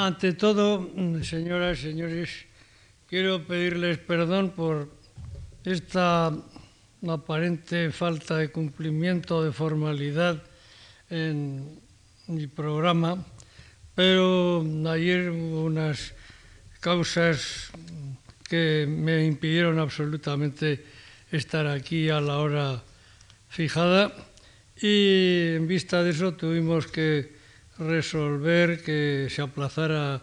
Ante todo, señoras y señores, quiero pedirles perdón por esta aparente falta de cumplimiento de formalidad en mi programa, pero ayer hubo unas causas que me impidieron absolutamente estar aquí a la hora fijada y en vista de eso tuvimos que resolver que se aplazara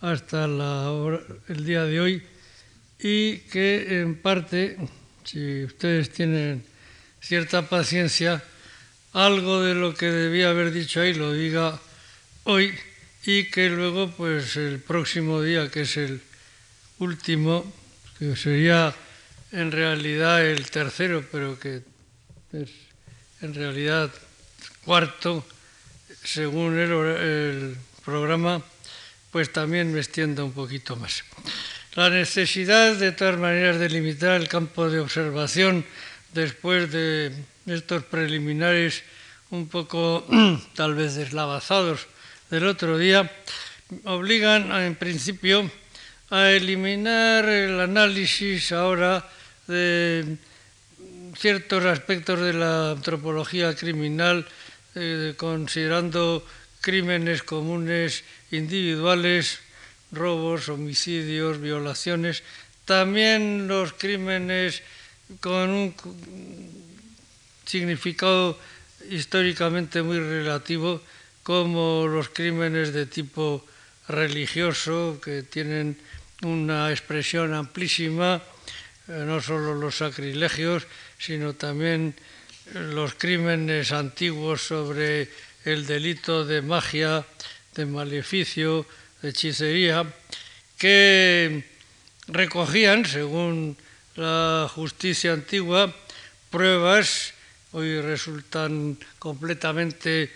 hasta el día de hoy y que en parte, si ustedes tienen cierta paciencia, algo de lo que debía haber dicho ahí lo diga hoy y que luego pues el próximo día, que es el último, que sería en realidad el tercero, pero que es en realidad cuarto, según el, programa, pues también me extienda un poquito más. La necesidad, de todas maneras, de limitar el campo de observación después de estos preliminares un poco tal vez deslavazados del otro día, obligan en principio a eliminar el análisis ahora de ciertos aspectos de la antropología criminal, eh, considerando crímenes comunes individuales, robos, homicidios, violaciones, también los crímenes con un significado históricamente muy relativo, como los crímenes de tipo religioso, que tienen una expresión amplísima, eh, no solo los sacrilegios, sino también los crímenes antiguos sobre el delito de magia, de maleficio, de hechicería, que recogían, según la justicia antigua, pruebas, hoy resultan completamente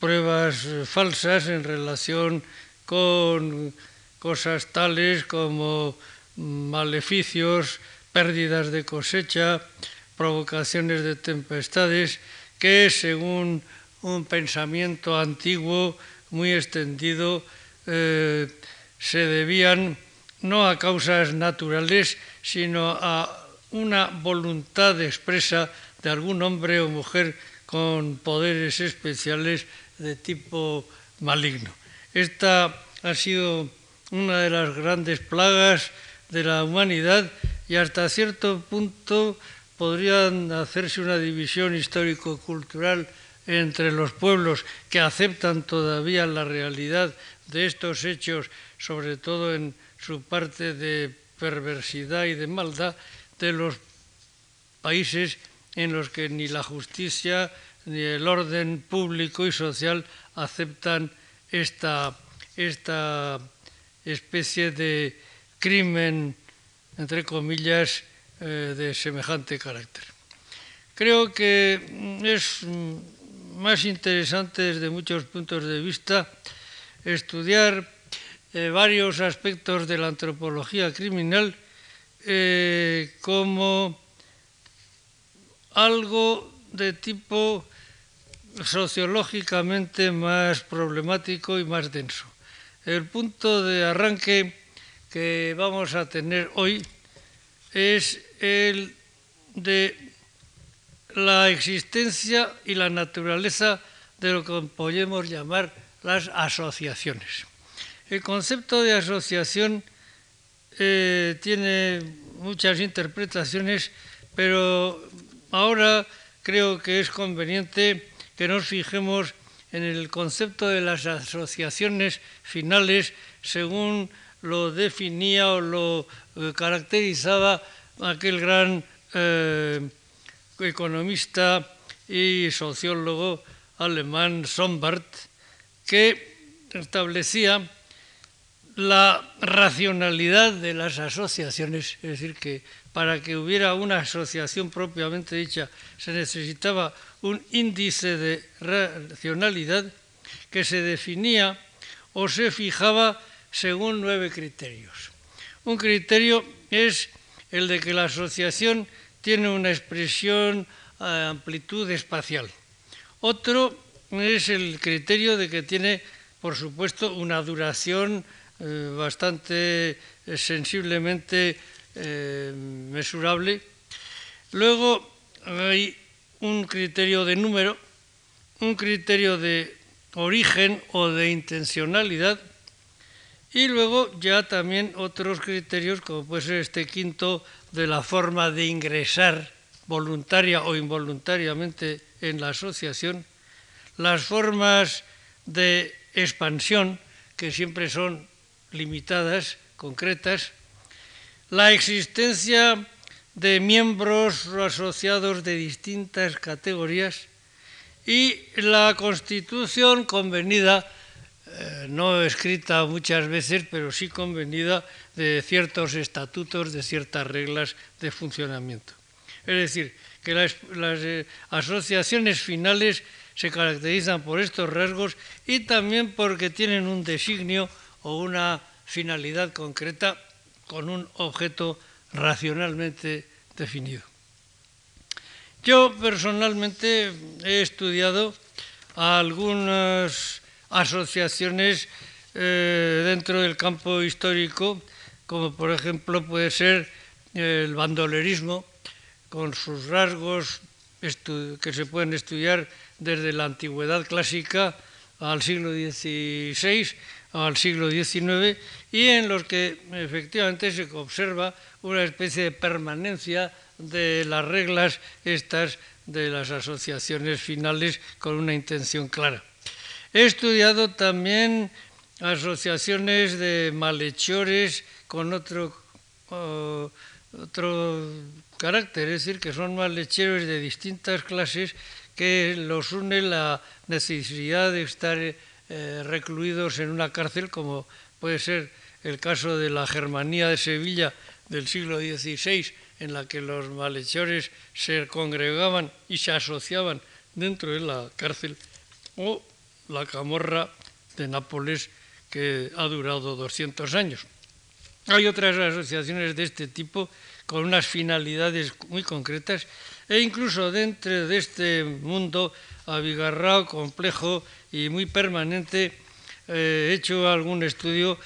pruebas falsas en relación con cosas tales como maleficios, pérdidas de cosecha, provocaciones de tempestades, que según un pensamiento antiguo muy extendido eh, se debían no a causas naturales, sino a una voluntad expresa de algún hombre o mujer con poderes especiales de tipo maligno. Esta ha sido una de las grandes plagas de la humanidad y hasta cierto punto podrían hacerse una división histórico-cultural entre los pueblos que aceptan todavía la realidad de estos hechos, sobre todo en su parte de perversidad y de maldad, de los países en los que ni la justicia ni el orden público y social aceptan esta, esta especie de crimen, entre comillas, eh, de semejante carácter. Creo que es más interesante desde muchos puntos de vista estudiar eh, varios aspectos de la antropología criminal eh, como algo de tipo sociológicamente más problemático y más denso. El punto de arranque que vamos a tener hoy es el de la existencia y la naturaleza de lo que podemos llamar las asociaciones. El concepto de asociación eh, tiene muchas interpretaciones, pero ahora creo que es conveniente que nos fijemos en el concepto de las asociaciones finales según lo definía o lo eh, caracterizaba aquel gran eh, economista y sociólogo alemán Sombart, que establecía la racionalidad de las asociaciones, es decir, que para que hubiera una asociación propiamente dicha se necesitaba un índice de racionalidad que se definía o se fijaba según nueve criterios. Un criterio es el de que la asociación tiene una expresión a amplitud espacial. Otro es el criterio de que tiene por supuesto, una duración eh, bastante eh, sensiblemente eh, mesurable. Luego hay un criterio de número, un criterio de origen o de intencionalidad y luego ya también otros criterios como puede ser este quinto de la forma de ingresar voluntaria o involuntariamente en la asociación, las formas de expansión que siempre son limitadas, concretas, la existencia de miembros asociados de distintas categorías. Y la constitución convenida, eh, no escrita muchas veces, pero sí convenida, de ciertos estatutos, de ciertas reglas de funcionamiento. Es decir, que las, eh, asociaciones finales se caracterizan por estos rasgos y también porque tienen un designio o una finalidad concreta con un objeto racionalmente definido. Yo personalmente he estudiado algunas asociaciones eh, dentro del campo histórico, como por ejemplo puede ser el bandolerismo, con sus rasgos que se pueden estudiar desde la antigüedad clásica al siglo XVI al siglo XIX y en los que efectivamente se observa una especie de permanencia de las reglas estas de las asociaciones finales con una intención clara. He estudiado también asociaciones de malhechores con otro, otro carácter, es decir, que son malhechores de distintas clases que los une la necesidad de estar eh, recluidos en una cárcel, como puede ser el caso de la Germanía de Sevilla del siglo XVI, en la que los malhechores se congregaban y se asociaban dentro de la cárcel, o la camorra de Nápoles, que ha durado 200 años. Hay otras asociaciones de este tipo con unas finalidades muy concretas e incluso dentro de este mundo abigarrado, complejo y muy permanente, eh, he hecho algún estudio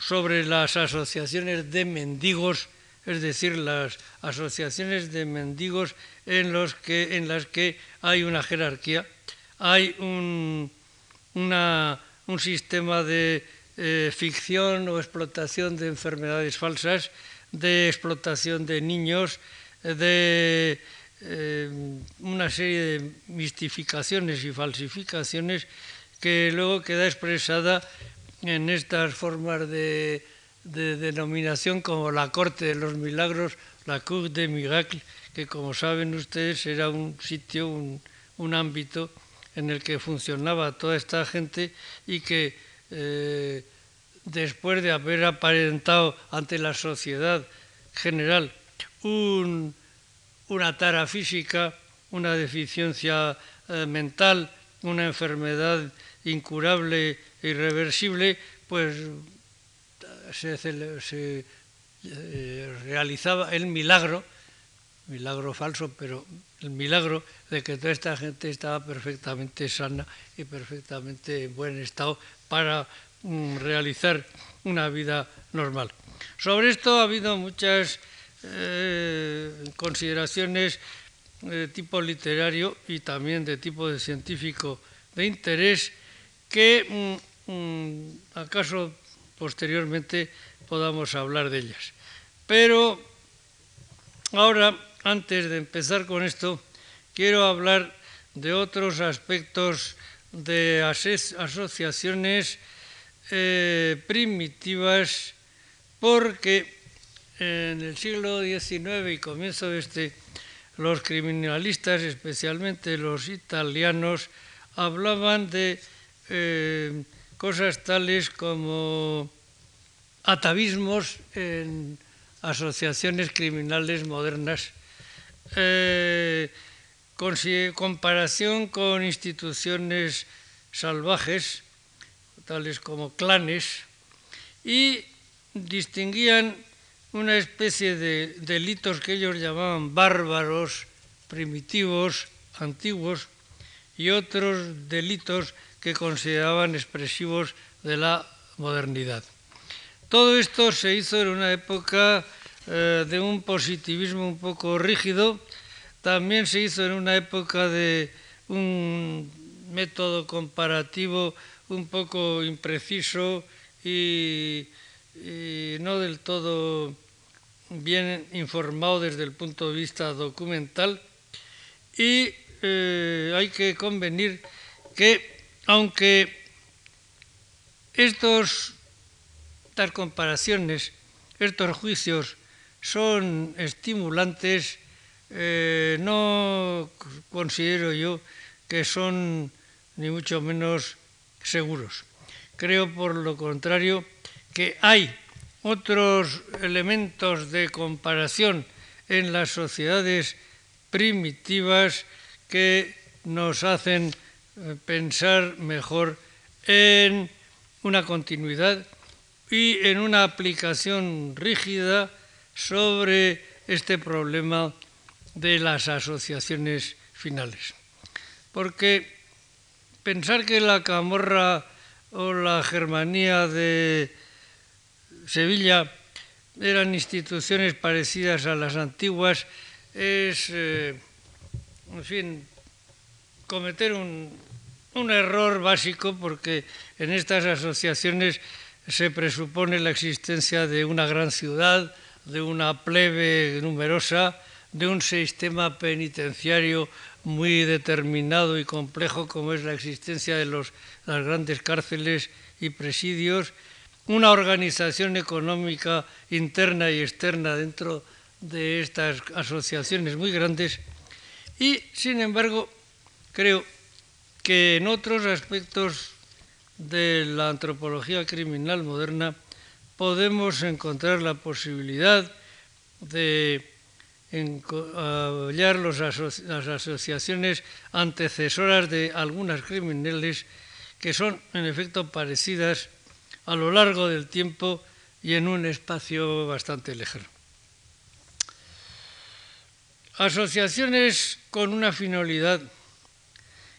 sobre las asociaciones de mendigos, es decir, las asociaciones de mendigos en, los que, en las que hay una jerarquía, hay un, un sistema de eh, ficción o explotación de enfermedades falsas, de explotación de niños, de eh, una serie de mistificaciones y falsificaciones que luego queda expresada en estas formas de, denominación como la corte de los milagros, la Cour de Miracle, que como saben ustedes era un sitio, un, ámbito en el que funcionaba toda esta gente y que eh, después de haber aparentado ante la sociedad general un, una tara física, una deficiencia eh, mental, una enfermedad incurable e irreversible, pues se, eh, realizaba el milagro, milagro falso, pero el milagro de que toda esta gente estaba perfectamente sana y perfectamente en buen estado para mm, realizar una vida normal. Sobre esto ha habido muchas eh, consideraciones de tipo literario y también de tipo científico de interés que mm, mm, acaso posteriormente podamos hablar de ellas. Pero ahora, antes de empezar con esto, quiero hablar de otros aspectos de asociaciones eh, primitivas porque en el siglo XIX y comienzo de este, los criminalistas, especialmente los italianos, hablaban de eh, cosas tales como atavismos en asociaciones criminales modernas, eh, comparación con instituciones salvajes, tales como clanes, y distinguían una especie de delitos que ellos llamaban bárbaros, primitivos, antiguos, y otros delitos que consideraban expresivos de la modernidad. Todo esto se hizo en una época eh, de un positivismo un poco rígido, también se hizo en una época de un método comparativo un poco impreciso y, no del todo bien informado desde el punto de vista documental. Y eh, hay que convenir que aunque estos, estas comparaciones, estos juicios son estimulantes, eh, no considero yo que son ni mucho menos seguros. Creo, por lo contrario, que hay otros elementos de comparación en las sociedades primitivas que nos hacen eh, pensar mejor en una continuidad y en una aplicación rígida sobre este problema de las asociaciones finales. Porque pensar que la camorra o la germanía de Sevilla eran instituciones parecidas a las antiguas es, eh, en fin, cometer un, un error básico porque en estas asociaciones se presupone la existencia de una gran ciudad, de una plebe numerosa, de un sistema penitenciario muy determinado y complejo como es la existencia de los, las grandes cárceles y presidios, una organización económica interna y externa dentro de estas asociaciones muy grandes. Y, sin embargo, creo que en otros aspectos de la antropología criminal moderna podemos encontrar la posibilidad de hallar las asociaciones antecesoras de algunas criminales que son en efecto parecidas a lo largo del tiempo y en un espacio bastante lejano. Asociaciones con una finalidad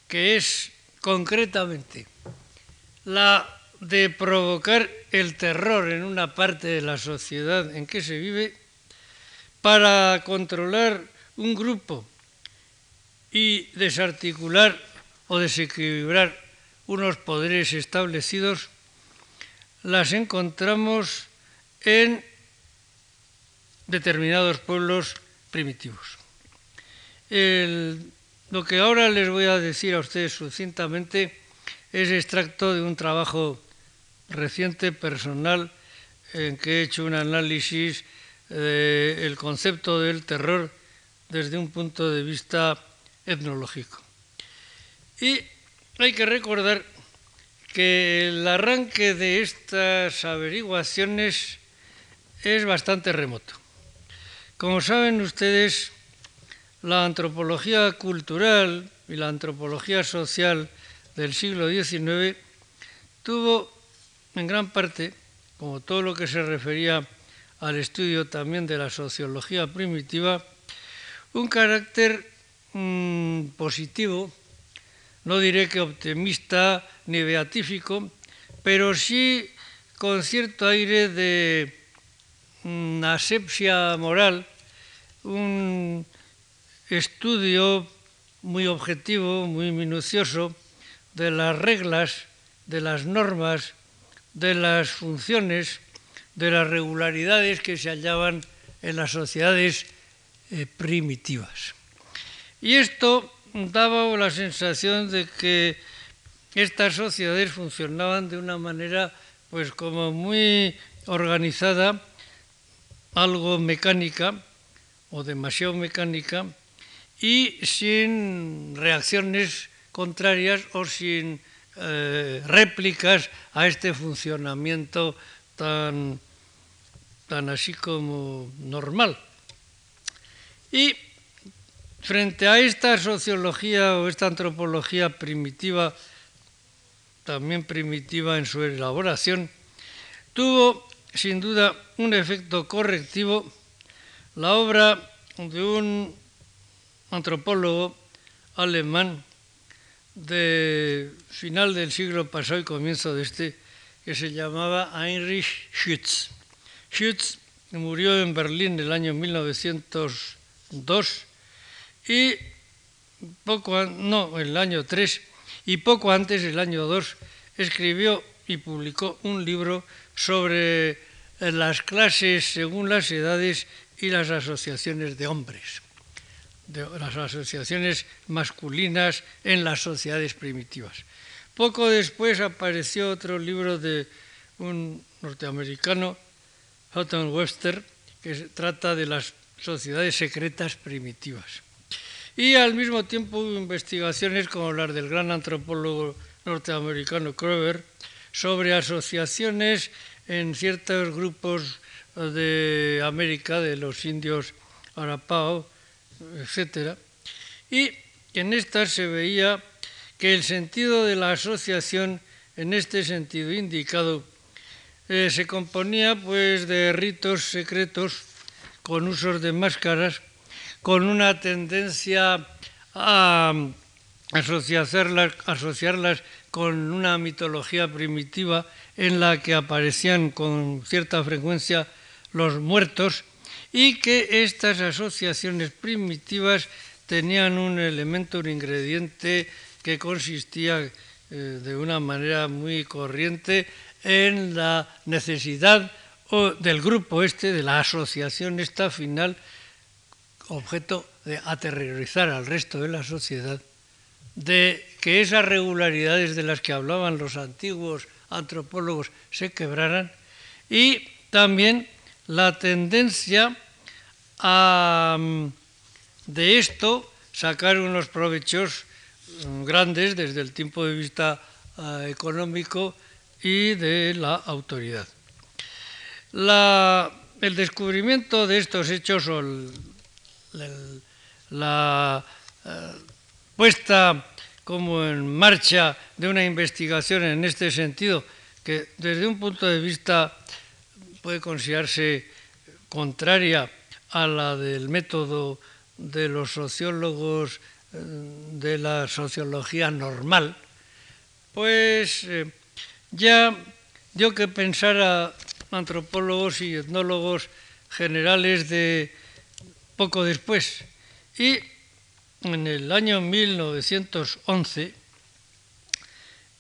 que es concretamente la de provocar el terror en una parte de la sociedad en que se vive para controlar un grupo y desarticular o desequilibrar unos poderes establecidos, las encontramos en determinados pueblos primitivos. Lo que ahora les voy a decir a ustedes sucintamente es extracto de un trabajo reciente, personal, en que he hecho un análisis del concepto del terror desde un punto de vista etnológico. Y hay que recordar que el arranque de estas averiguaciones es bastante remoto. Como saben ustedes, la antropología cultural y la antropología social del siglo XIX tuvo en gran parte, como todo lo que se refería al estudio también de la sociología primitiva, un carácter mm, positivo, no diré que optimista ni beatífico, pero sí con cierto aire de mm, asepsia moral, un estudio muy objetivo, muy minucioso de las reglas, de las normas, de las funciones, de las regularidades que se hallaban en las sociedades eh, primitivas. Y esto daba la sensación de que estas sociedades funcionaban de una manera pues como muy organizada, algo mecánica o demasiado mecánica, y sin reacciones contrarias o sin eh, réplicas a este funcionamiento tan, tan así como normal. Y frente a esta sociología o esta antropología primitiva, también primitiva en su elaboración, tuvo sin duda un efecto correctivo la obra de un antropólogo alemán de final del siglo pasado y comienzo de este, que se llamaba Heinrich Schütz. Schütz murió en Berlín el año 1902 y poco, no, el año 3, y poco antes, el año 2, escribió y publicó un libro sobre las clases según las edades y las asociaciones de hombres, de las asociaciones masculinas en las sociedades primitivas. Poco después apareció otro libro de un norteamericano, Houghton Webster, que trata de las sociedades secretas primitivas. Y al mismo tiempo hubo investigaciones como las del gran antropólogo norteamericano Kroeber sobre asociaciones en ciertos grupos de América, de los indios Arapao, etc. Y en estas se veía que el sentido de la asociación, en este sentido indicado, eh, se componía pues de ritos secretos con usos de máscaras, con una tendencia a asociarlas, asociarlas con una mitología primitiva en la que aparecían con cierta frecuencia los muertos y que estas asociaciones primitivas tenían un elemento, un ingrediente que consistía eh, de una manera muy corriente en la necesidad del grupo este, de la asociación esta final, objeto de aterrorizar al resto de la sociedad, de que esas regularidades de las que hablaban los antiguos antropólogos se quebraran y también la tendencia a mm, de esto sacar unos provechos mm, grandes desde el punto de vista ah, económico y de la autoridad. el descubrimiento de estos hechos o la eh, puesta como en marcha de una investigación en este sentido, que desde un punto de vista puede considerarse contraria a la del método de los sociólogos eh, de la sociología normal, pues eh, ya dio que pensar a antropólogos y etnólogos generales de poco después. Y en el año 1911,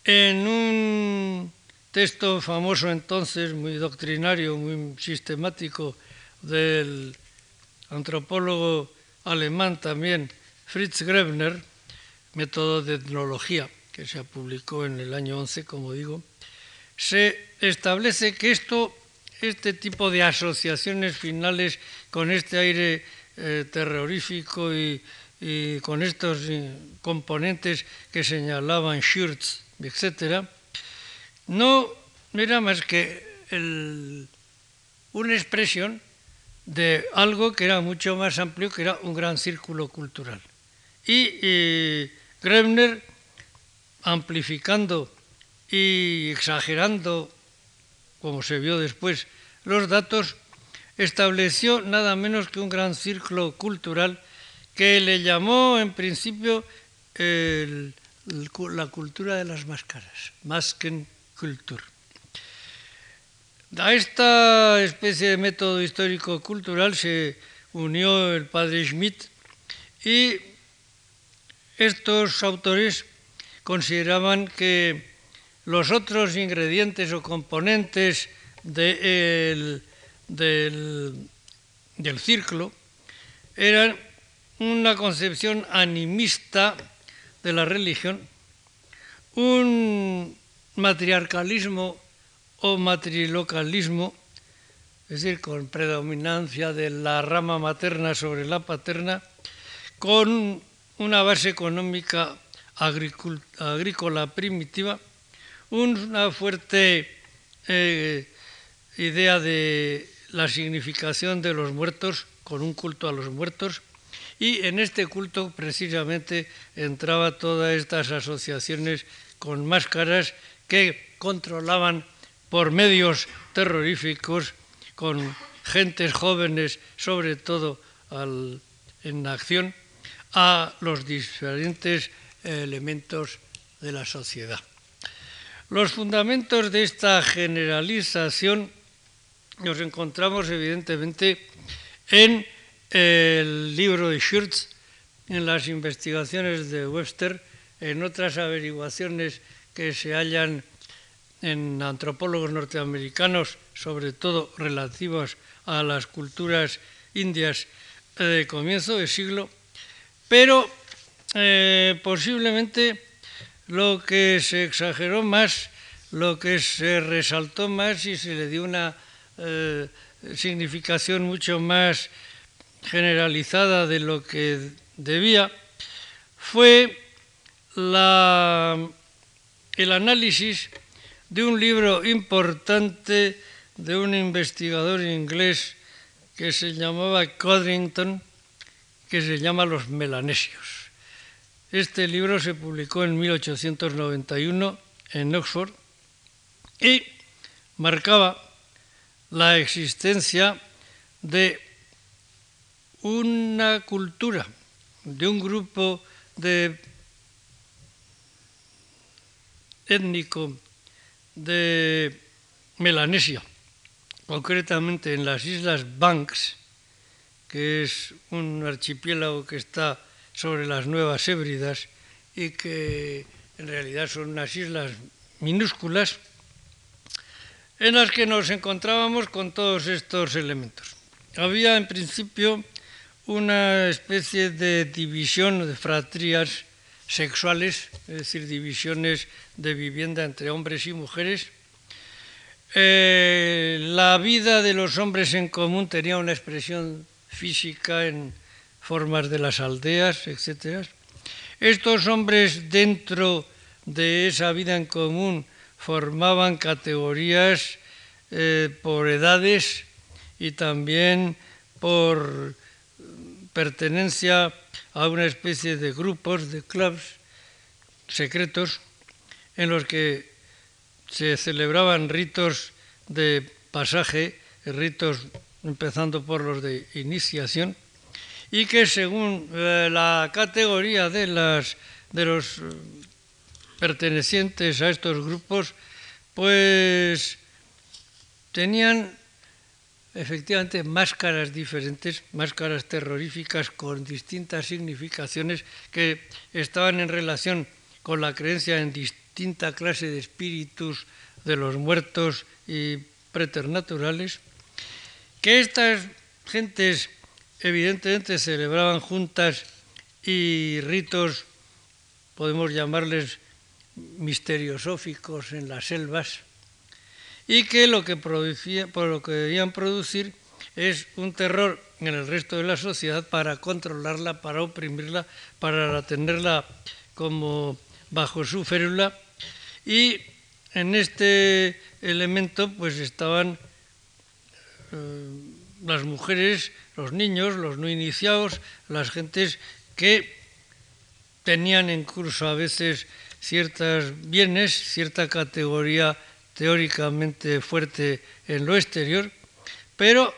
en un texto famoso entonces, muy doctrinario, muy sistemático, del antropólogo alemán también, Fritz Grebner, Método de Etnología, que se publicó en el año 11, como digo, se establece que esto, este tipo de asociaciones finales con este aire eh, terrorífico y con estos eh, componentes que señalaban Schurz, etc., no era más que una expresión de algo que era mucho más amplio, que era un gran círculo cultural. Y, Grebner, amplificando y exagerando, como se vio después, los datos, estableció nada menos que un gran círculo cultural que le llamó en principio la cultura de las máscaras, Maskenkultur. A esta especie de método histórico-cultural se unió el padre Schmidt y estos autores consideraban que los otros ingredientes o componentes del, del círculo eran una concepción animista de la religión, un matriarcalismo o matrilocalismo, es decir, con predominancia de la rama materna sobre la paterna, con una base económica agrícola primitiva, una fuerte eh, idea de la significación de los muertos, con un culto a los muertos, y en este culto precisamente entraba todas estas asociaciones con máscaras que controlaban por medios terroríficos, con gentes jóvenes, sobre todo en acción, a los diferentes elementos de la sociedad. Los fundamentos de esta generalización los encontramos evidentemente en el libro de Schurz, en las investigaciones de Webster, en otras averiguaciones que se hallan en antropólogos norteamericanos, sobre todo relativas a las culturas indias de comienzo del siglo, pero eh, posiblemente lo que se exageró más, lo que se resaltó más y se le dio una eh, significación mucho más generalizada de lo que debía, fue el análisis de un libro importante de un investigador inglés que se llamaba Codrington, que se llama Los Melanesios. Este libro se publicó en 1891 en Oxford y marcaba la existencia de una cultura, de un grupo de étnico de Melanesia, concretamente en las Islas Banks, que es un archipiélago que está sobre las Nuevas Hébridas y que en realidad son unas islas minúsculas, en las que nos encontrábamos con todos estos elementos. Había en principio una especie de división de fratrías sexuales, es decir, divisiones de vivienda entre hombres y mujeres. Eh, la vida de los hombres en común tenía una expresión física en formas de las aldeas, etc. Estos hombres dentro de esa vida en común formaban categorías eh, por edades y también por pertenencia a una especie de grupos, de clubs secretos, en los que se celebraban ritos de pasaje, ritos empezando por los de iniciación, y que según eh, la categoría de, las, de los pertenecientes a estos grupos, pues tenían efectivamente máscaras diferentes, máscaras terroríficas con distintas significaciones que estaban en relación con la creencia en distinta clase de espíritus de los muertos y preternaturales, que estas gentes evidentemente celebraban juntas y ritos, podemos llamarles misteriosóficos en las selvas, y que lo que, producía, por lo que debían producir es un terror en el resto de la sociedad para controlarla, para oprimirla, para tenerla como bajo su férula. Y en este elemento pues estaban eh, las mujeres, los niños, los no iniciados, las gentes que tenían en curso a veces ciertos bienes, cierta categoría teóricamente fuerte en lo exterior, pero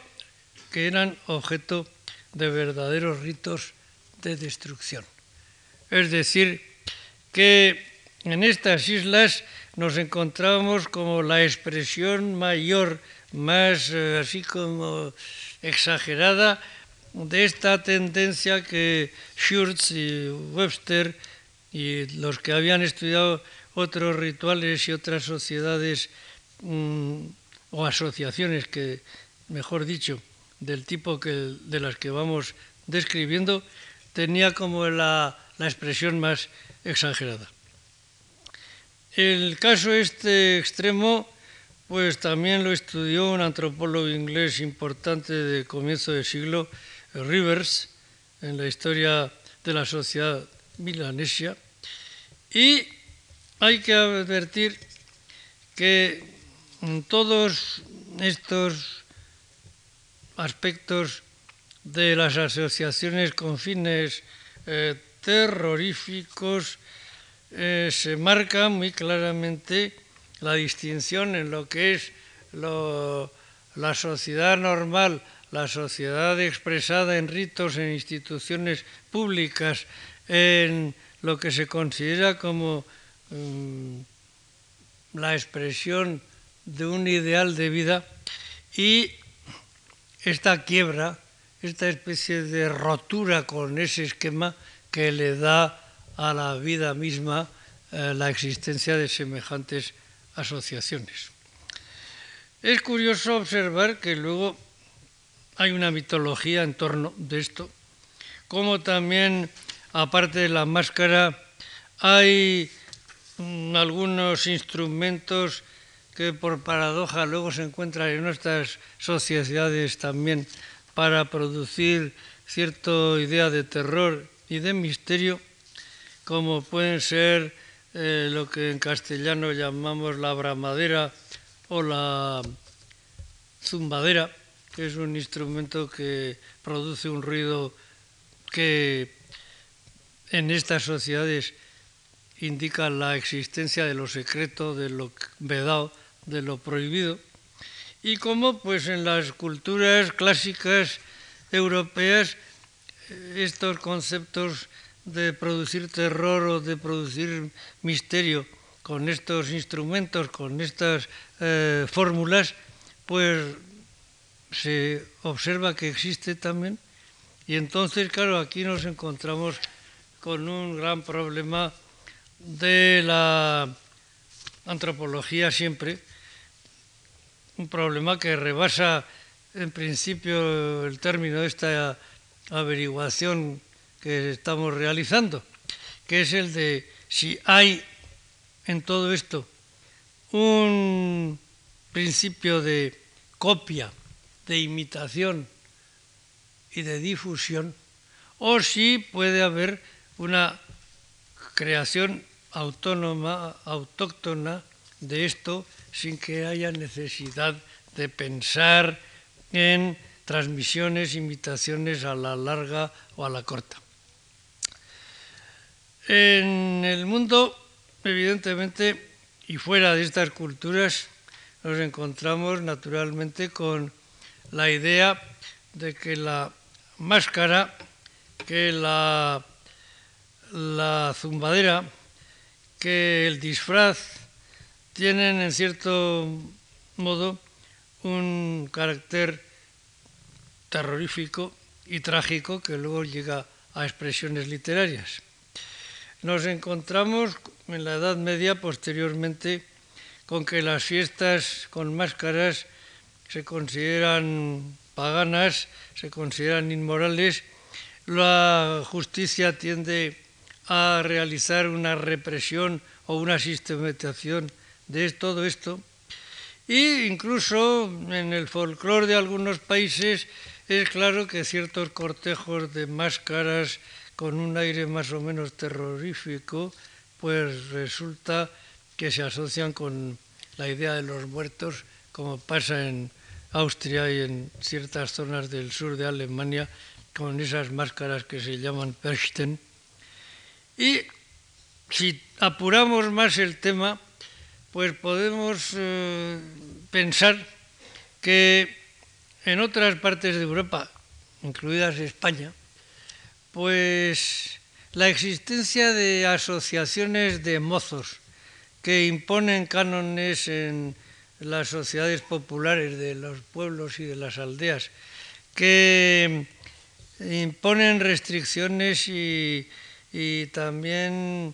que eran objeto de verdaderos ritos de destrucción. Es decir, que en estas islas nos encontramos como la expresión mayor, más eh, así como exagerada, de esta tendencia que Schurz y Webster y los que habían estudiado otros rituales y otras sociedades mm, o asociaciones que, mejor dicho, del tipo que, de las que vamos describiendo, tenía como la, la expresión más exagerada. El caso este extremo, pues también lo estudió un antropólogo inglés importante de comienzo del siglo, Rivers, en la historia de la sociedad milanesia, y hay que advertir que todos estos aspectos de las asociaciones con fines eh, terroríficos eh, se marca muy claramente la distinción en lo que es la sociedad normal, la sociedad expresada en ritos, en instituciones públicas, en lo que se considera como mm, la expresión de un ideal de vida y esta quiebra, esta especie de rotura con ese esquema que le da a la vida misma eh, la existencia de semejantes asociaciones. Es curioso observar que luego hay una mitología en torno de esto, como también, aparte de la máscara, hay algunos instrumentos que por paradoja luego se encuentran en nuestras sociedades también para producir cierta idea de terror y de misterio, como pueden ser eh, lo que en castellano llamamos la bramadera o la zumbadera, que es un instrumento que produce un ruido que en estas sociedades indica la existencia de lo secreto, de lo vedado, de lo prohibido, y como pues en las culturas clásicas europeas eh, estos conceptos de producir terror o de producir misterio con estos instrumentos, con estas eh, fórmulas, pues se observa que existe también. Y entonces, claro, aquí nos encontramos con un gran problema de la antropología siempre, un problema que rebasa en principio el término de esta averiguación que estamos realizando, que es el de si hay en todo esto un principio de copia, de imitación y de difusión, o si puede haber una creación autónoma, autóctona de esto, sin que haya necesidad de pensar en transmisiones, imitaciones a la larga o a la corta. En el mundo, evidentemente, y fuera de estas culturas, nos encontramos naturalmente con la idea de que la máscara, que la, la zumbadera, que el disfraz tienen en cierto modo un carácter terrorífico y trágico que luego llega a expresiones literarias. Nos encontramos en la Edad Media posteriormente con que las fiestas con máscaras se consideran paganas, se consideran inmorales, la justicia tiende a realizar una represión o una sistematización de todo esto. E incluso en el folclore de algunos países es claro que ciertos cortejos de máscaras con un aire más o menos terrorífico, pues resulta que se asocian con la idea de los muertos, como pasa en Austria y en ciertas zonas del sur de Alemania, con esas máscaras que se llaman Perchten. Y si apuramos más el tema, pues podemos eh, pensar que en otras partes de Europa, incluidas España, pues la existencia de asociaciones de mozos que imponen cánones en las sociedades populares de los pueblos y de las aldeas, que imponen restricciones y, y también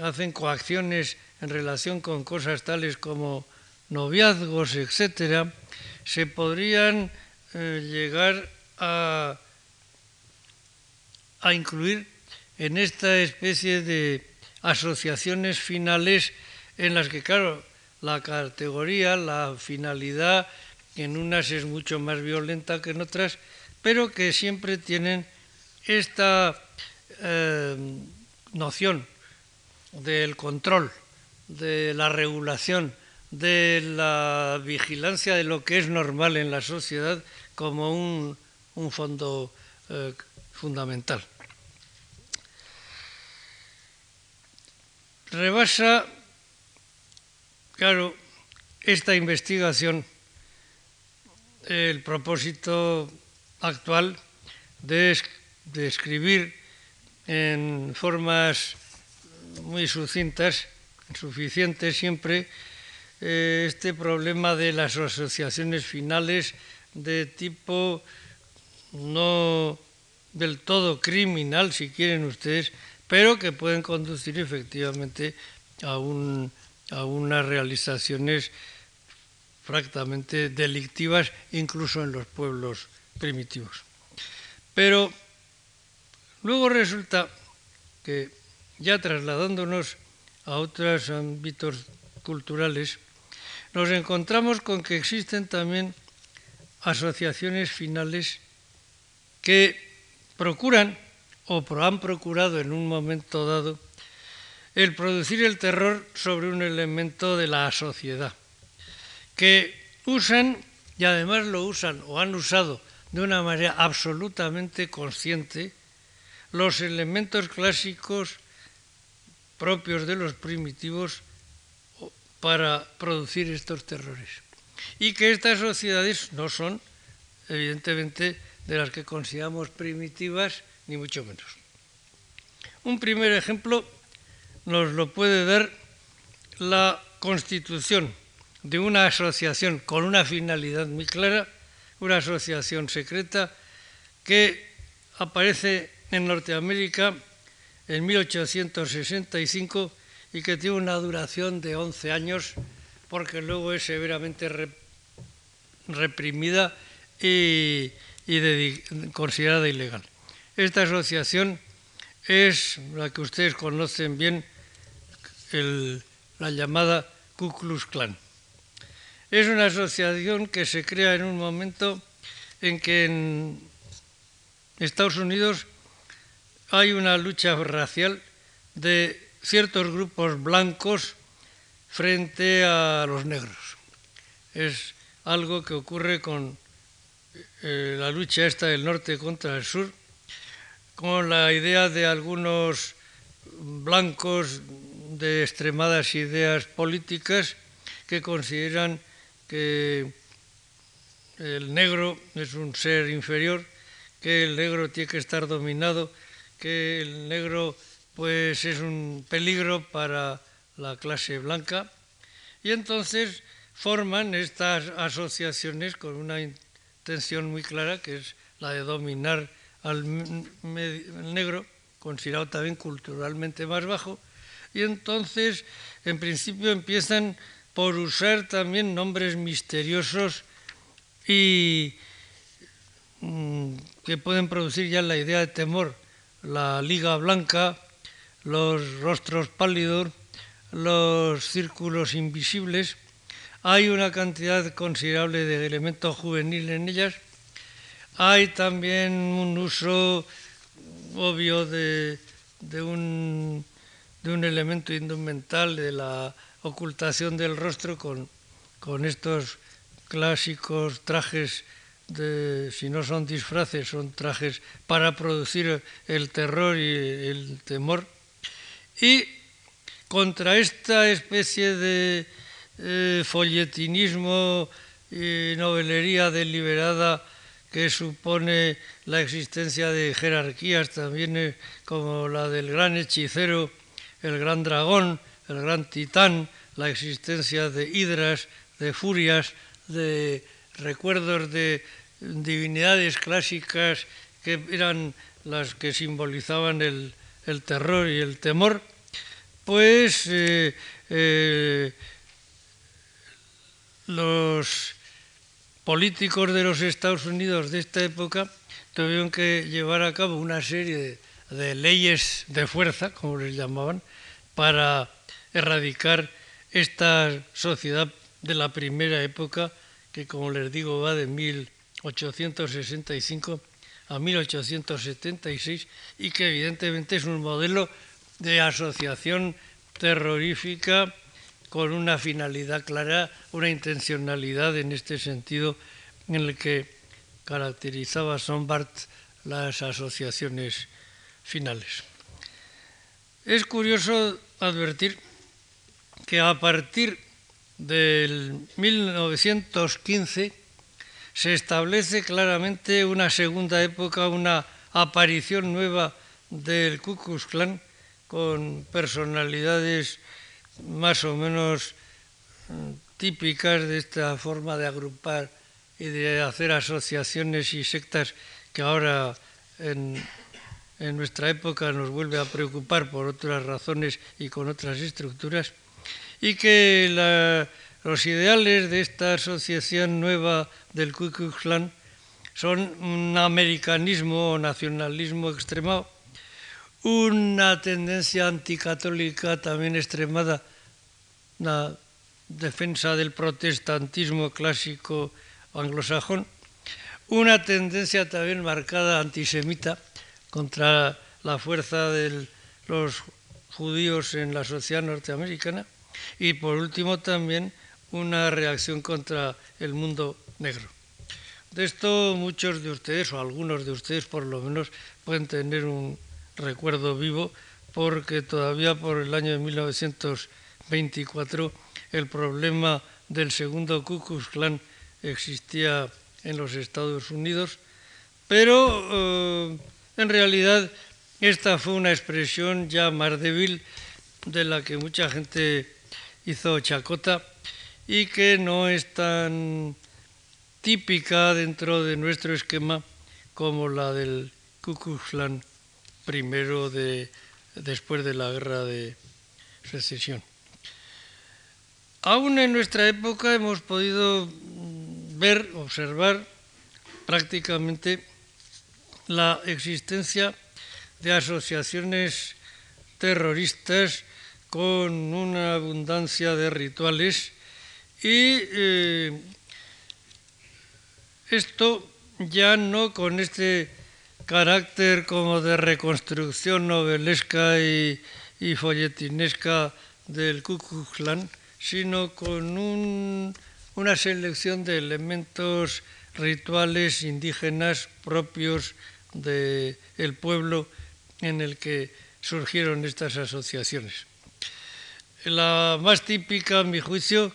hacen coacciones en relación con cosas tales como noviazgos, etcétera, se podrían eh, llegar a, a incluir en esta especie de asociaciones finales en las que, claro, la categoría, la finalidad, en unas es mucho más violenta que en otras, pero que siempre tienen esta eh, noción del control, de la regulación, de la vigilancia de lo que es normal en la sociedad como un, fondo eh, fundamental. Rebasa, claro, esta investigación el propósito actual de, de escribir en formas muy sucintas suficiente siempre eh, este problema de las asociaciones finales de tipo no del todo criminal, si quieren ustedes, pero que pueden conducir efectivamente a, a unas realizaciones francamente delictivas, incluso en los pueblos primitivos. Pero luego resulta que ya trasladándonos a otros ámbitos culturales, nos encontramos con que existen también asociaciones finales que procuran o han procurado en un momento dado el producir el terror sobre un elemento de la sociedad, que usan, y además lo usan o han usado de una manera absolutamente consciente, los elementos clásicos propios de los primitivos para producir estos terrores. Y que estas sociedades no son, evidentemente, de las que consideramos primitivas, ni mucho menos. Un primer ejemplo nos lo puede dar la constitución de una asociación con una finalidad muy clara, una asociación secreta que aparece en Norteamérica en 1865 y que tiene una duración de 11 años porque luego es severamente reprimida y, considerada ilegal. Esta asociación es la que ustedes conocen bien, la llamada Ku Klux Klan. Es una asociación que se crea en un momento en que en Estados Unidos hay una lucha racial de ciertos grupos blancos frente a los negros. Es algo que ocurre con eh, la lucha esta del norte contra el sur, con la idea de algunos blancos de extremadas ideas políticas que consideran que el negro es un ser inferior, que el negro tiene que estar dominado que el negro pues es un peligro para la clase blanca. Y entonces forman estas asociaciones con una intención muy clara que es la de dominar al negro, considerado también culturalmente más bajo, y entonces en principio empiezan por usar también nombres misteriosos y mm, que pueden producir ya la idea de temor la liga blanca, los rostros pálidos, los círculos invisibles. Hay una cantidad considerable de elementos juveniles en ellas. Hay también un uso obvio de, un, de un elemento indumental de la ocultación del rostro con, con estos clásicos trajes si no son disfraces, son trajes para producir el terror y el temor. Y contra esta especie de eh, folletinismo y novelería deliberada que supone la existencia de jerarquías también eh, como la del gran hechicero, el gran dragón, el gran titán, la existencia de hidras, de furias, de recuerdos de divinidades clásicas que eran las que simbolizaban el, terror y el temor, pues eh, eh, los políticos de los Estados Unidos de esta época tuvieron que llevar a cabo una serie de leyes de fuerza, como les llamaban, para erradicar esta sociedad de la primera época que como les digo va de 1865 a 1876 y que evidentemente es un modelo de asociación terrorífica con una finalidad clara, una intencionalidad en este sentido en el que caracterizaba Sombart las asociaciones finales. Es curioso advertir que a partir del 1915 se establece claramente una segunda época, una aparición nueva del Ku Klux Klan con personalidades más o menos mm, típicas de esta forma de agrupar y de hacer asociaciones y sectas que ahora en, nuestra época nos vuelve a preocupar por otras razones y con otras estructuras, y que los ideales de esta asociación nueva del Ku Klux Klan son un americanismo o nacionalismo extremado, una tendencia anticatólica también extremada, una defensa del protestantismo clásico anglosajón, una tendencia también marcada antisemita contra la fuerza de los judíos en la sociedad norteamericana y por último también una reacción contra el mundo negro. De esto muchos de ustedes, o algunos de ustedes por lo menos, pueden tener un recuerdo vivo porque todavía por el año de 1924 el problema del segundo Ku Klux Klan existía en los Estados Unidos, pero eh, en realidad esta fue una expresión ya más débil de la que mucha gente hizo chacota y que no es tan típica dentro de nuestro esquema como la del Ku primero de, después de la guerra de secesión. Aún en nuestra época hemos podido ver, observar prácticamente la existencia de asociaciones terroristas con una abundancia de rituales y eh, esto ya no con este carácter como de reconstrucción novelesca y, folletinesca del Ku sino con una selección de elementos rituales indígenas propios del pueblo en el que surgieron estas asociaciones. La más típica, a mi juicio,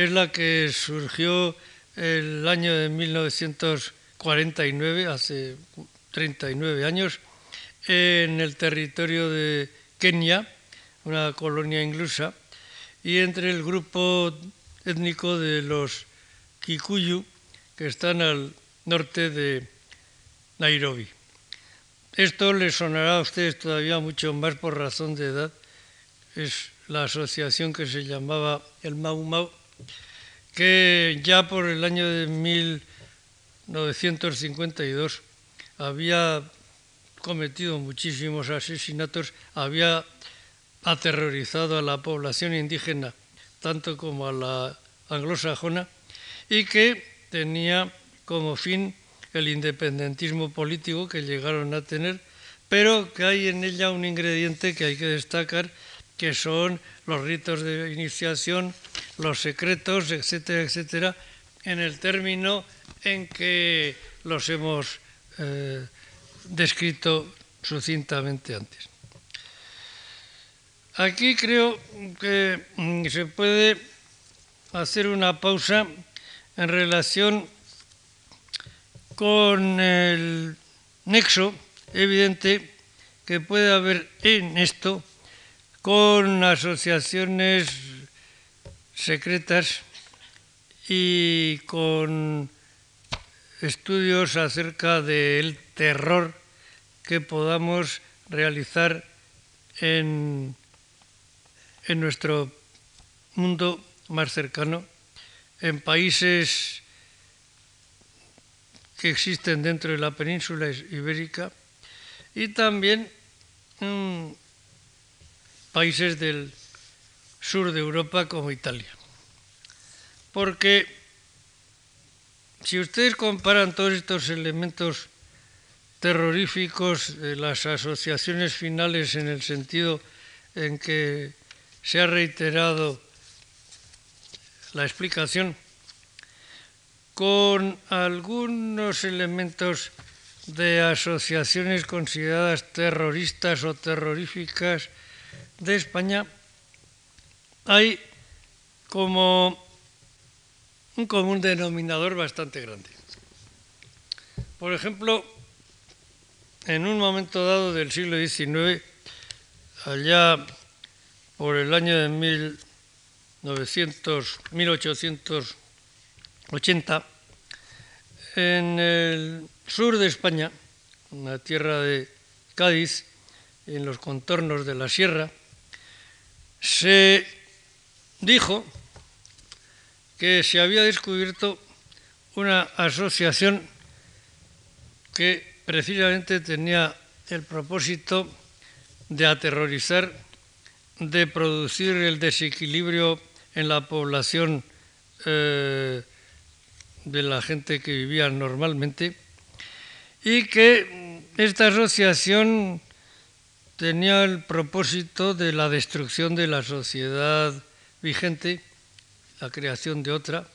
es la que surgió el año de 1949, hace 39 años, en el territorio de Kenia, una colonia inglesa, y entre el grupo étnico de los Kikuyu, que están al norte de Nairobi. Esto les sonará a ustedes todavía mucho más por razón de edad. Es la asociación que se llamaba el Mau Mau, que ya por el año de 1952 había cometido muchísimos asesinatos, había aterrorizado a la población indígena, tanto como a la anglosajona, y que tenía como fin el independentismo político que llegaron a tener, pero que hay en ella un ingrediente que hay que destacar, que son los ritos de iniciación, los secretos, etcétera, etcétera, en el término en que los hemos eh, descrito sucintamente antes. Aquí creo que mm, se puede hacer una pausa en relación con el nexo evidente que puede haber en esto con asociaciones secretas y con estudios acerca del terror que podamos realizar en en nuestro mundo más cercano, en países que existen dentro de la península ibérica y también en países del sur de Europa como Italia. Porque si ustedes comparan todos estos elementos terroríficos las asociaciones finales en el sentido en que se ha reiterado la explicación con algunos elementos de asociaciones consideradas terroristas o terroríficas de España, hay como un común denominador bastante grande. Por ejemplo, en un momento dado del siglo XIX, allá por el año de 1900, 1880, en el sur de España, en la tierra de Cádiz, en los contornos de la sierra, se dijo que se había descubierto una asociación que precisamente tenía el propósito de aterrorizar, de producir el desequilibrio en la población eh, de la gente que vivía normalmente y que esta asociación tenía el propósito de la destrucción de la sociedad vigente, la creación de otra.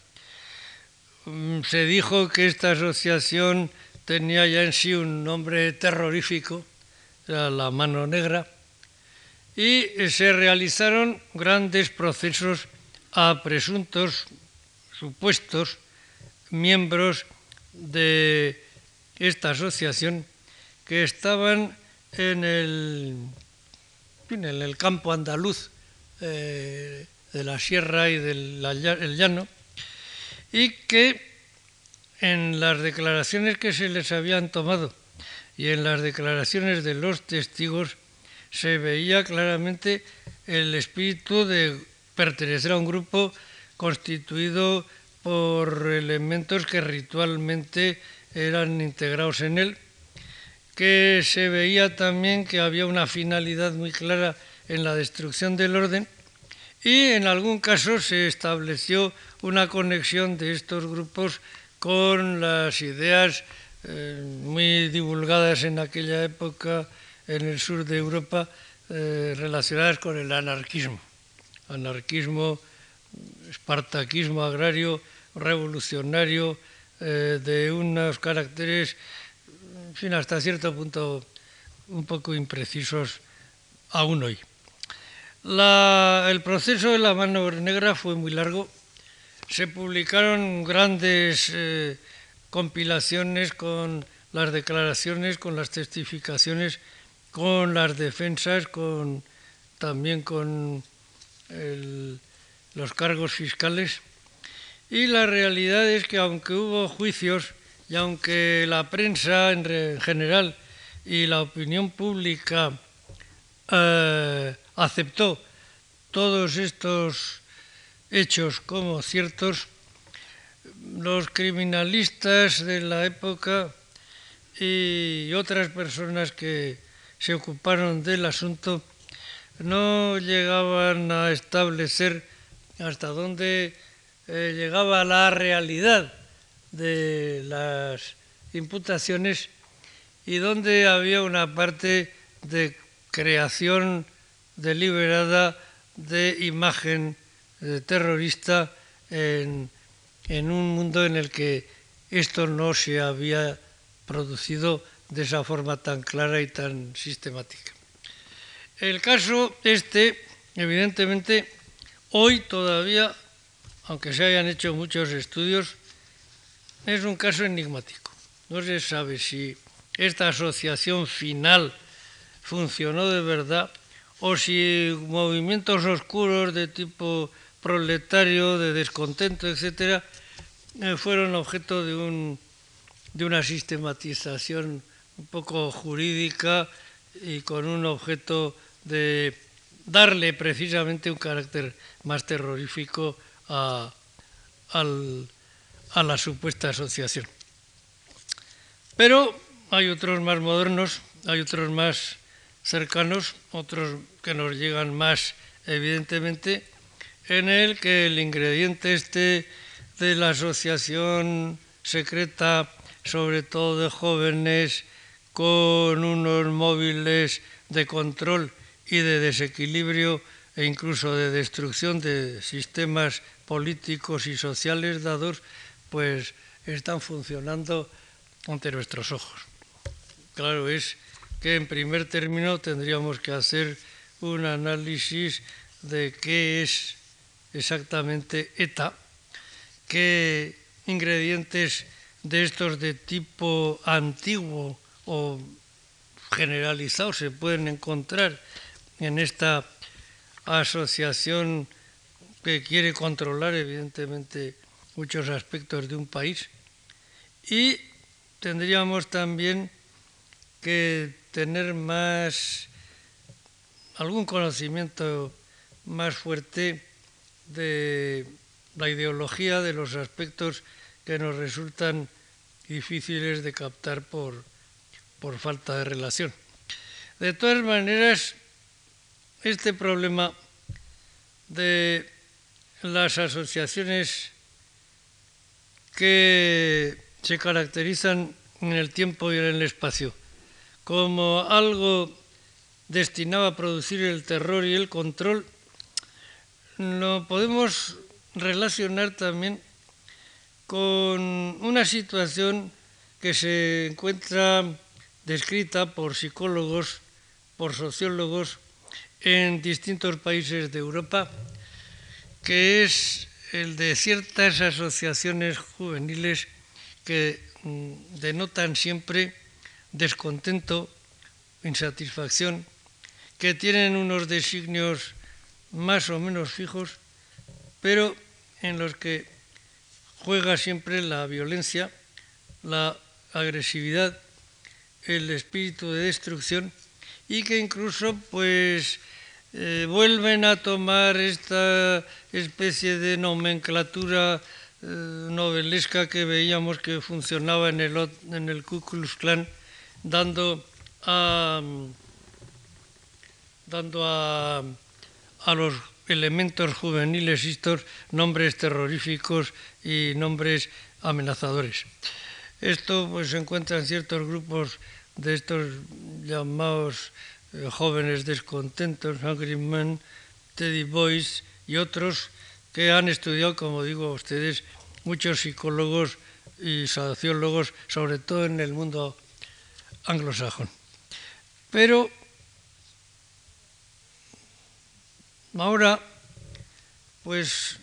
Mm, se dijo que esta asociación tenía ya en sí un nombre terrorífico, era la mano negra, y se realizaron grandes procesos a presuntos, supuestos miembros de esta asociación que estaban en el, en el campo andaluz eh, de la sierra y del llano y que en las declaraciones que se les habían tomado y en las declaraciones de los testigos se veía claramente el espíritu de pertenecer a un grupo constituido por elementos que ritualmente eran integrados en él, que se veía también que había una finalidad muy clara en la destrucción del orden y en algún caso se estableció una conexión de estos grupos con las ideas eh, muy divulgadas en aquella época en el sur de Europa eh, relacionadas con el anarquismo. Anarquismo, espartaquismo agrario, revolucionario, eh, de unos caracteres, en fin, hasta cierto punto un poco imprecisos aún hoy. El proceso de la mano negra fue muy largo se publicaron grandes eh, compilaciones con las declaraciones, con las testificaciones, con las defensas, con, también con los cargos fiscales. Y la realidad es que aunque hubo juicios y aunque la prensa en general y la opinión pública eh, aceptó todos estos hechos como ciertos, los criminalistas de la época y otras personas que se ocuparon del asunto no llegaban a establecer hasta dónde eh, llegaba la realidad de las imputaciones y dónde había una parte de creación deliberada de imagen eh, terrorista en, un mundo en el que esto no se había producido de esa forma tan clara y tan sistemática. El caso este, evidentemente, hoy todavía, aunque se hayan hecho muchos estudios, es un caso enigmático. No se sabe si esta asociación final funcionó de verdad o si movimientos oscuros de tipo proletario, de descontento, etcétera, eh, fueron objeto de, un, de una sistematización un poco jurídica y con un objeto de darle precisamente un carácter más terrorífico a, a la supuesta asociación. Pero hay otros más modernos, hay otros más cercanos, otros que nos llegan más evidentemente, en el que el ingrediente este de la asociación secreta, sobre todo de jóvenes, con unos móviles de control y de desequilibrio e incluso de destrucción de sistemas políticos y sociales dados, pues están funcionando ante nuestros ojos. Claro es que en primer término tendríamos que hacer un análisis de qué es exactamente ETA, qué ingredientes de estos de tipo antiguo o generalizado se pueden encontrar en esta asociación que quiere controlar evidentemente muchos aspectos de un país. Y tendríamos también que tener más algún conocimiento más fuerte de la ideología de los aspectos que nos resultan difíciles de captar por, por falta de relación. De todas maneras, este problema de las asociaciones que se caracterizan en el tiempo y en el espacio como algo destinado a producir el terror y el control, lo podemos relacionar también con una situación que se encuentra descrita por psicólogos, por sociólogos en distintos países de Europa, que es el de ciertas asociaciones juveniles que mm, denotan siempre descontento, insatisfacción, que tienen unos designios más o menos fijos, pero en los que juega siempre la violencia, la agresividad, el espíritu de destrucción y que incluso pues eh, vuelven a tomar esta especie de nomenclatura eh, novelesca que veíamos que funcionaba en el, en el dando a, dando a, a los elementos juveniles estos nombres terroríficos y nombres amenazadores. Esto pues, se encuentra en ciertos grupos de estos llamados eh, jóvenes descontentos, Angry Men, Teddy Boys y otros que han estudiado, como digo a ustedes, muchos psicólogos y sociólogos, sobre todo en el mundo anglosajón. Pero ahora, pues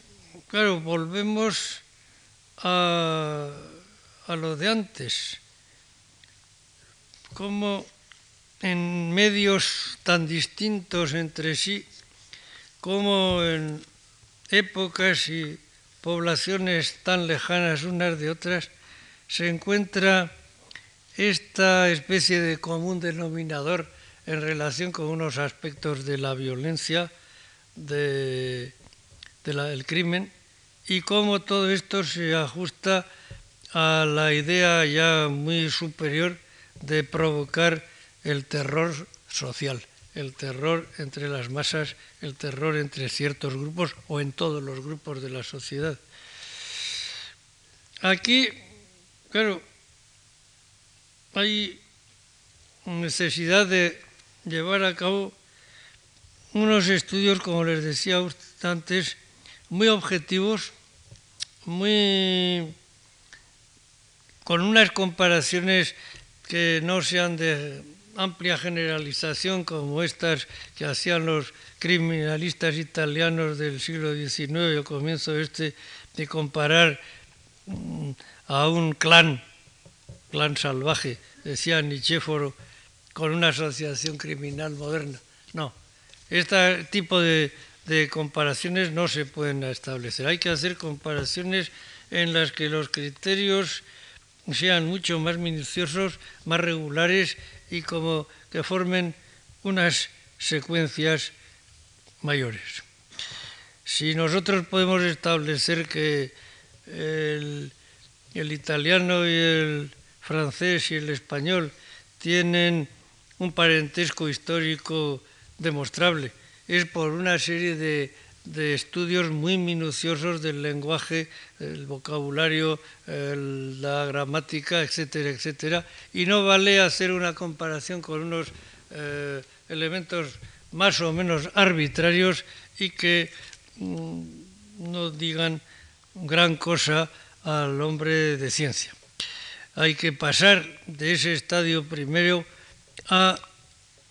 claro, volvemos a, a lo de antes, como en medios tan distintos entre sí, como en épocas y poblaciones tan lejanas unas de otras, se encuentra esta especie de común denominador en relación con unos aspectos de la violencia, del crimen, y cómo todo esto se ajusta a la idea ya muy superior de provocar el terror social, el terror entre las masas, el terror entre ciertos grupos o en todos los grupos de la sociedad. Aquí, claro, hay necesidad de llevar a cabo unos estudios, como les decía antes, muy objetivos, muy con unas comparaciones que no sean de amplia generalización como estas que hacían los criminalistas italianos del siglo XIX o comienzo este de comparar mm, a un clan plan salvaje, decía Nicéforo, con una asociación criminal moderna. No, este tipo de, de comparaciones no se pueden establecer. Hay que hacer comparaciones en las que los criterios sean mucho más minuciosos, más regulares y como que formen unas secuencias mayores. Si nosotros podemos establecer que el, el italiano y el francés y el español tienen un parentesco histórico demostrable. Es por una serie de, estudios muy minuciosos del lenguaje, el vocabulario, la gramática, etcétera, etcétera. Y no vale hacer una comparación con unos eh, elementos más o menos arbitrarios y que mm, no digan gran cosa al hombre de ciencia hay que pasar de ese estadio primero a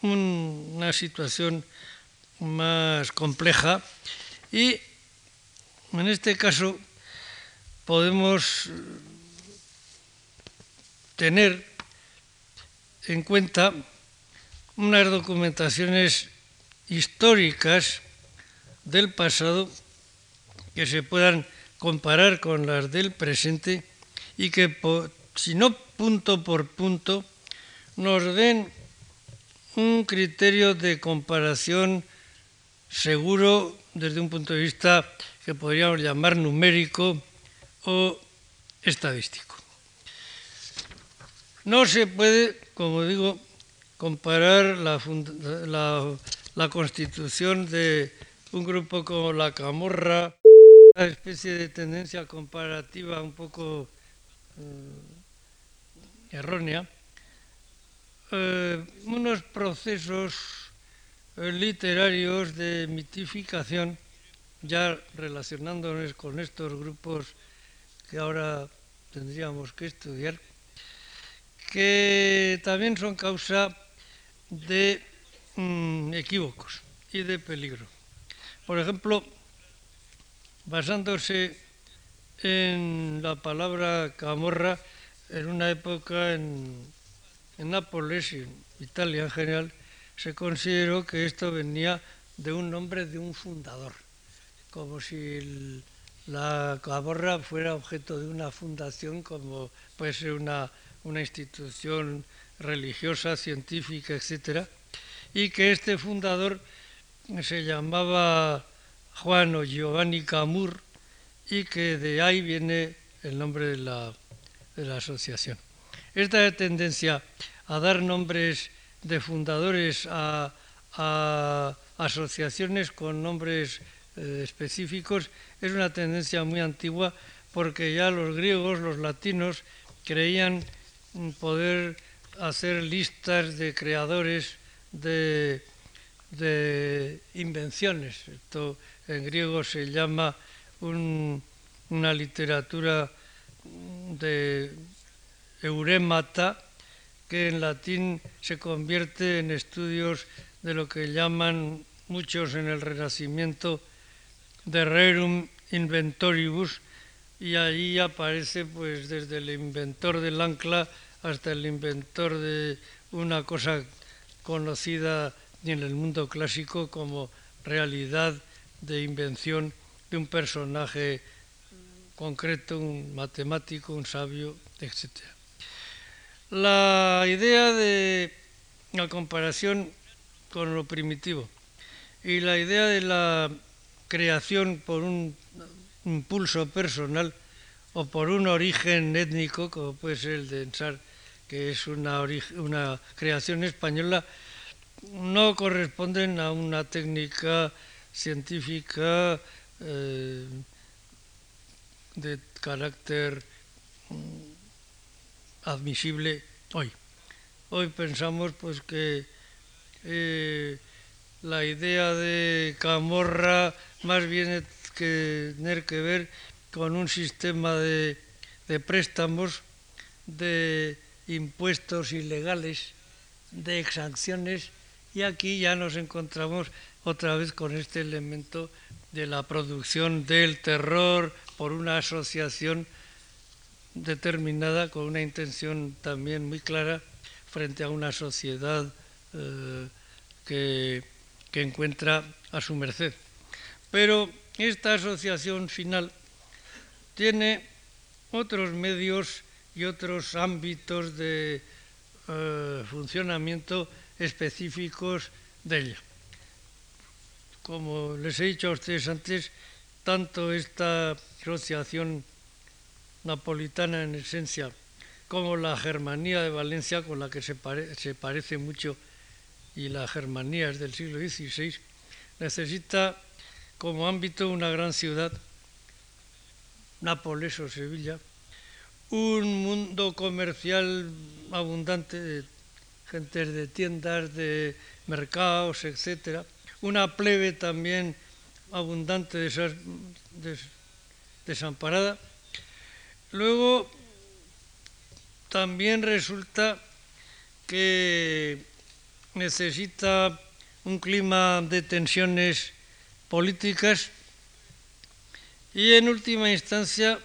una situación más compleja. Y en este caso podemos tener en cuenta unas documentaciones históricas del pasado que se puedan comparar con las del presente y que, si no punto por punto, nos den un criterio de comparación seguro desde un punto de vista que podríamos llamar numérico o estadístico. No se puede, como digo, comparar la, la, constitución de un grupo como la Camorra, una especie de tendencia comparativa un poco eh, errónea, eh, unos procesos eh, literarios de mitificación, ya relacionándonos con estos grupos que ahora tendríamos que estudiar, que también son causa de mm, equívocos y de peligro. Por ejemplo, basándose en la palabra camorra, en una época en, Nápoles y en Italia en general, se consideró que esto venía de un nombre de un fundador, como si la camorra fuera objeto de una fundación, como puede ser una, una institución religiosa, científica, etc. Y que este fundador se llamaba Juan o Giovanni Camur y que de ahí viene el nombre de la, de la asociación. Esta tendencia a dar nombres de fundadores a, asociaciones con nombres eh, específicos es una tendencia muy antigua porque ya los griegos, los latinos, creían poder hacer listas de creadores de, invenciones. Esto en griego se llama una literatura de euremata, que en latín se convierte en estudios de lo que llaman muchos en el Renacimiento de rerum inventoribus, y allí aparece pues desde el inventor del ancla hasta el inventor de una cosa conocida en el mundo clásico como realidad de invención de un personaje concreto, un matemático, un sabio, etc. La idea de la comparación con lo primitivo y la idea de la creación por un impulso personal o por un origen étnico, como puede ser el de Ensar, que es una, una creación española, no corresponden a una técnica científica eh, de carácter mm, admisible hoy. Hoy pensamos pues que eh, la idea de Camorra más bien que que ver con un sistema de, de préstamos de impuestos ilegales, de exacciones, y aquí ya nos encontramos otra vez con este elemento de la producción del terror por una asociación determinada con una intención también muy clara frente a una sociedad eh, que, que encuentra a su merced. Pero esta asociación final tiene otros medios y otros ámbitos de eh, funcionamiento específicos de ella. Como les he dicho a ustedes antes, tanto esta asociación napolitana en esencia como la Germanía de Valencia, con la que se, se parece mucho, y la Germanía es del siglo XVI, necesita como ámbito una gran ciudad, Nápoles o Sevilla, un mundo comercial abundante de gentes de tiendas, de mercados, etc. Una plebe también abundante desamparada. Luego también resulta que necesita un clima de tensiones políticas y en última instancia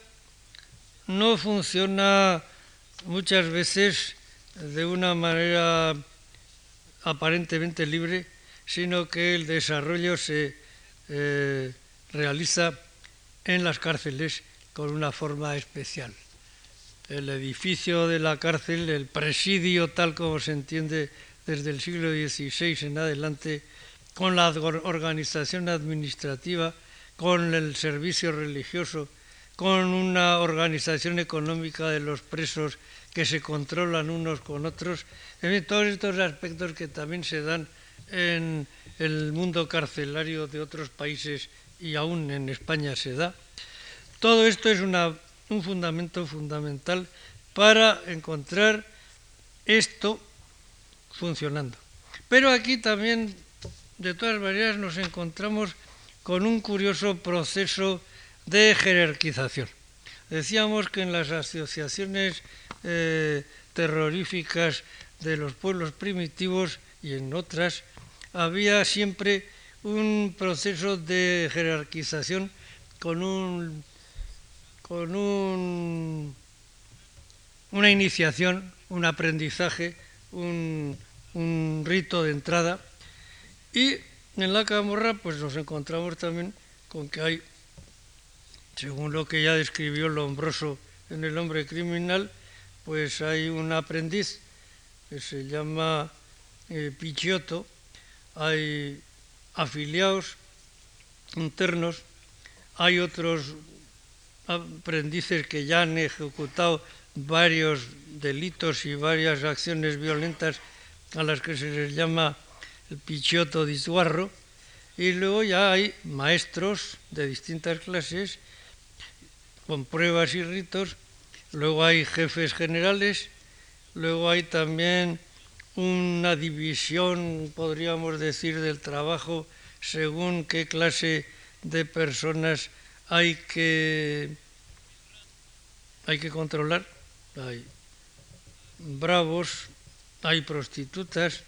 no funciona muchas veces de una manera aparentemente libre, sino que el desarrollo se eh, realiza en las cárceles con una forma especial. El edificio de la cárcel, el presidio tal como se entiende desde el siglo XVI en adelante, con la organización administrativa, con el servicio religioso, con una organización económica de los presos que se controlan unos con otros, en fin, todos estos aspectos que también se dan en el mundo carcelario de otros países y aún en España se da. Todo esto es un fundamento fundamental para encontrar esto funcionando. Pero aquí también, de todas maneras, nos encontramos con un curioso proceso de jerarquización. Decíamos que en las asociaciones eh, terroríficas de los pueblos primitivos y en otras había siempre un proceso de jerarquización con un con un, una iniciación, un aprendizaje, un, un rito de entrada. Y en la camorra pues nos encontramos también con que hay, según lo que ya describió Lombroso en El hombre criminal, pues hay un aprendiz que se llama eh, hay afiliados internos, hay otros aprendices que ya han ejecutado varios delitos y varias acciones violentas a las que se les llama el pichioto disguarro, y luego ya hay maestros de distintas clases con pruebas y ritos, luego hay jefes generales, luego hay también una división, podríamos decir, del trabajo según qué clase de personas hay que, hay que controlar. Hay bravos, hay prostitutas,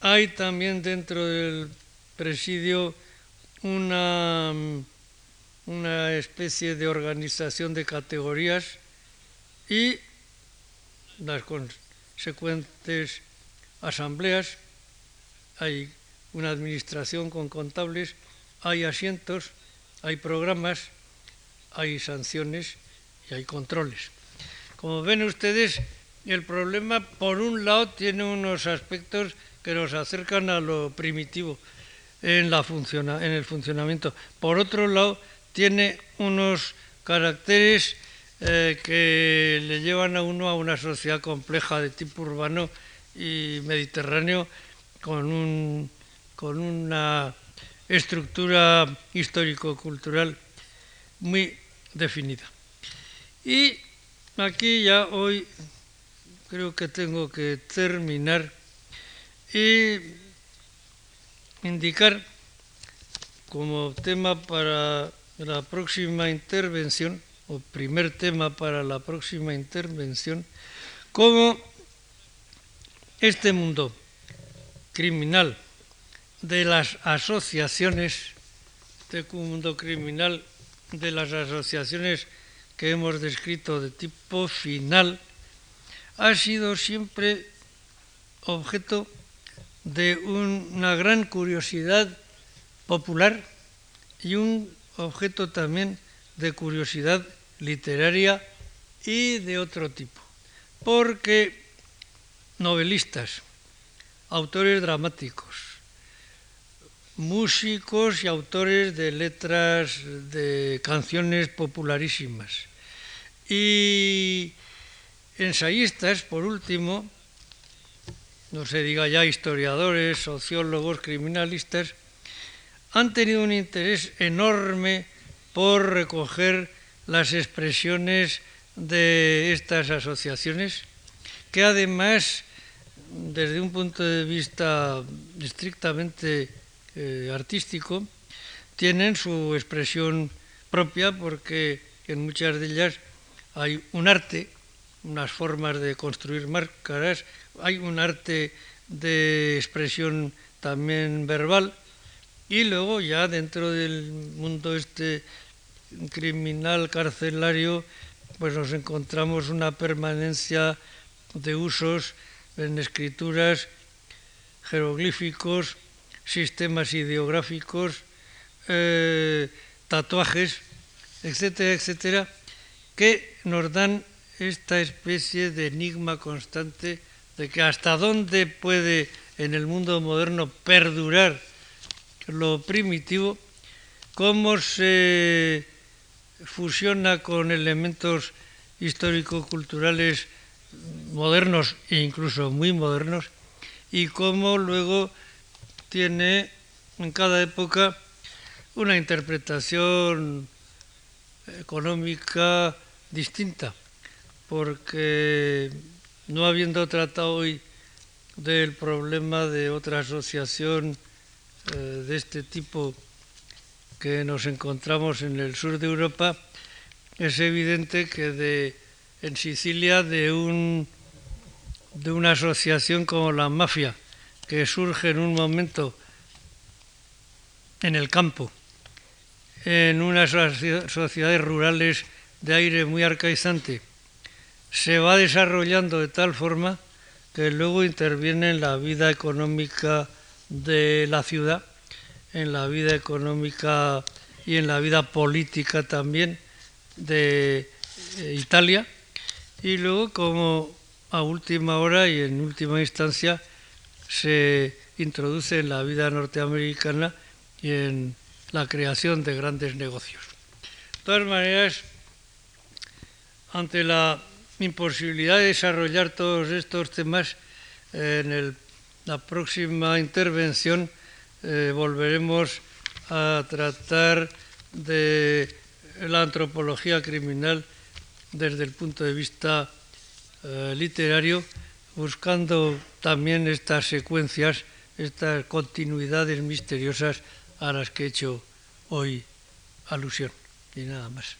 hay también dentro del presidio una, una especie de organización de categorías y las consecuentes asambleas, hay una administración con contables, hay asientos, hay programas, hay sanciones y hay controles. Como ven ustedes, el problema, por un lado, tiene unos aspectos que nos acercan a lo primitivo en, la funciona, en el funcionamiento. Por otro lado, tiene unos caracteres eh, que le llevan a uno a una sociedad compleja de tipo urbano y mediterráneo con, un, con una estructura histórico-cultural muy definida. Y aquí ya hoy creo que tengo que terminar y indicar como tema para la próxima intervención, o primer tema para la próxima intervención, cómo este mundo criminal de las asociaciones, este mundo criminal de las asociaciones que hemos descrito de tipo final, ha sido siempre objeto de una gran curiosidad popular y un objeto también de curiosidad literaria y de otro tipo. Porque novelistas, autores dramáticos, músicos y autores de letras de canciones popularísimas y ensayistas, por último, no se diga ya historiadores, sociólogos, criminalistas, han tenido un interés enorme por recoger las expresiones de estas asociaciones, que además, desde un punto de vista estrictamente eh, artístico, tienen su expresión propia porque en muchas de ellas hay un arte, unas formas de construir máscaras, hay un arte de expresión también verbal y luego ya dentro del mundo este criminal carcelario pues nos encontramos una permanencia de usos en escrituras, jeroglíficos, sistemas ideográficos, eh, tatuajes, etcétera, etcétera, que nos dan esta especie de enigma constante de que hasta dónde puede en el mundo moderno perdurar lo primitivo, cómo se fusiona con elementos histórico-culturales modernos e incluso muy modernos, y cómo luego tiene en cada época una interpretación económica distinta, porque no habiendo tratado hoy del problema de otra asociación eh, de este tipo que nos encontramos en el sur de Europa, es evidente que de, en Sicilia de, un, de una asociación como la mafia, que surge en un momento en el campo, en unas sociedades rurales de aire muy arcaizante, se va desarrollando de tal forma que luego interviene en la vida económica de la ciudad, en la vida económica y en la vida política también de eh, Italia, y luego como a última hora y en última instancia se introduce en la vida norteamericana y en la creación de grandes negocios. De todas maneras, ante la imposibilidad de desarrollar todos estos temas, en la próxima intervención eh, volveremos a tratar de la antropología criminal desde el punto de vista eh, literario, buscando también estas secuencias, estas continuidades misteriosas a las que he hecho hoy alusión. Y nada más.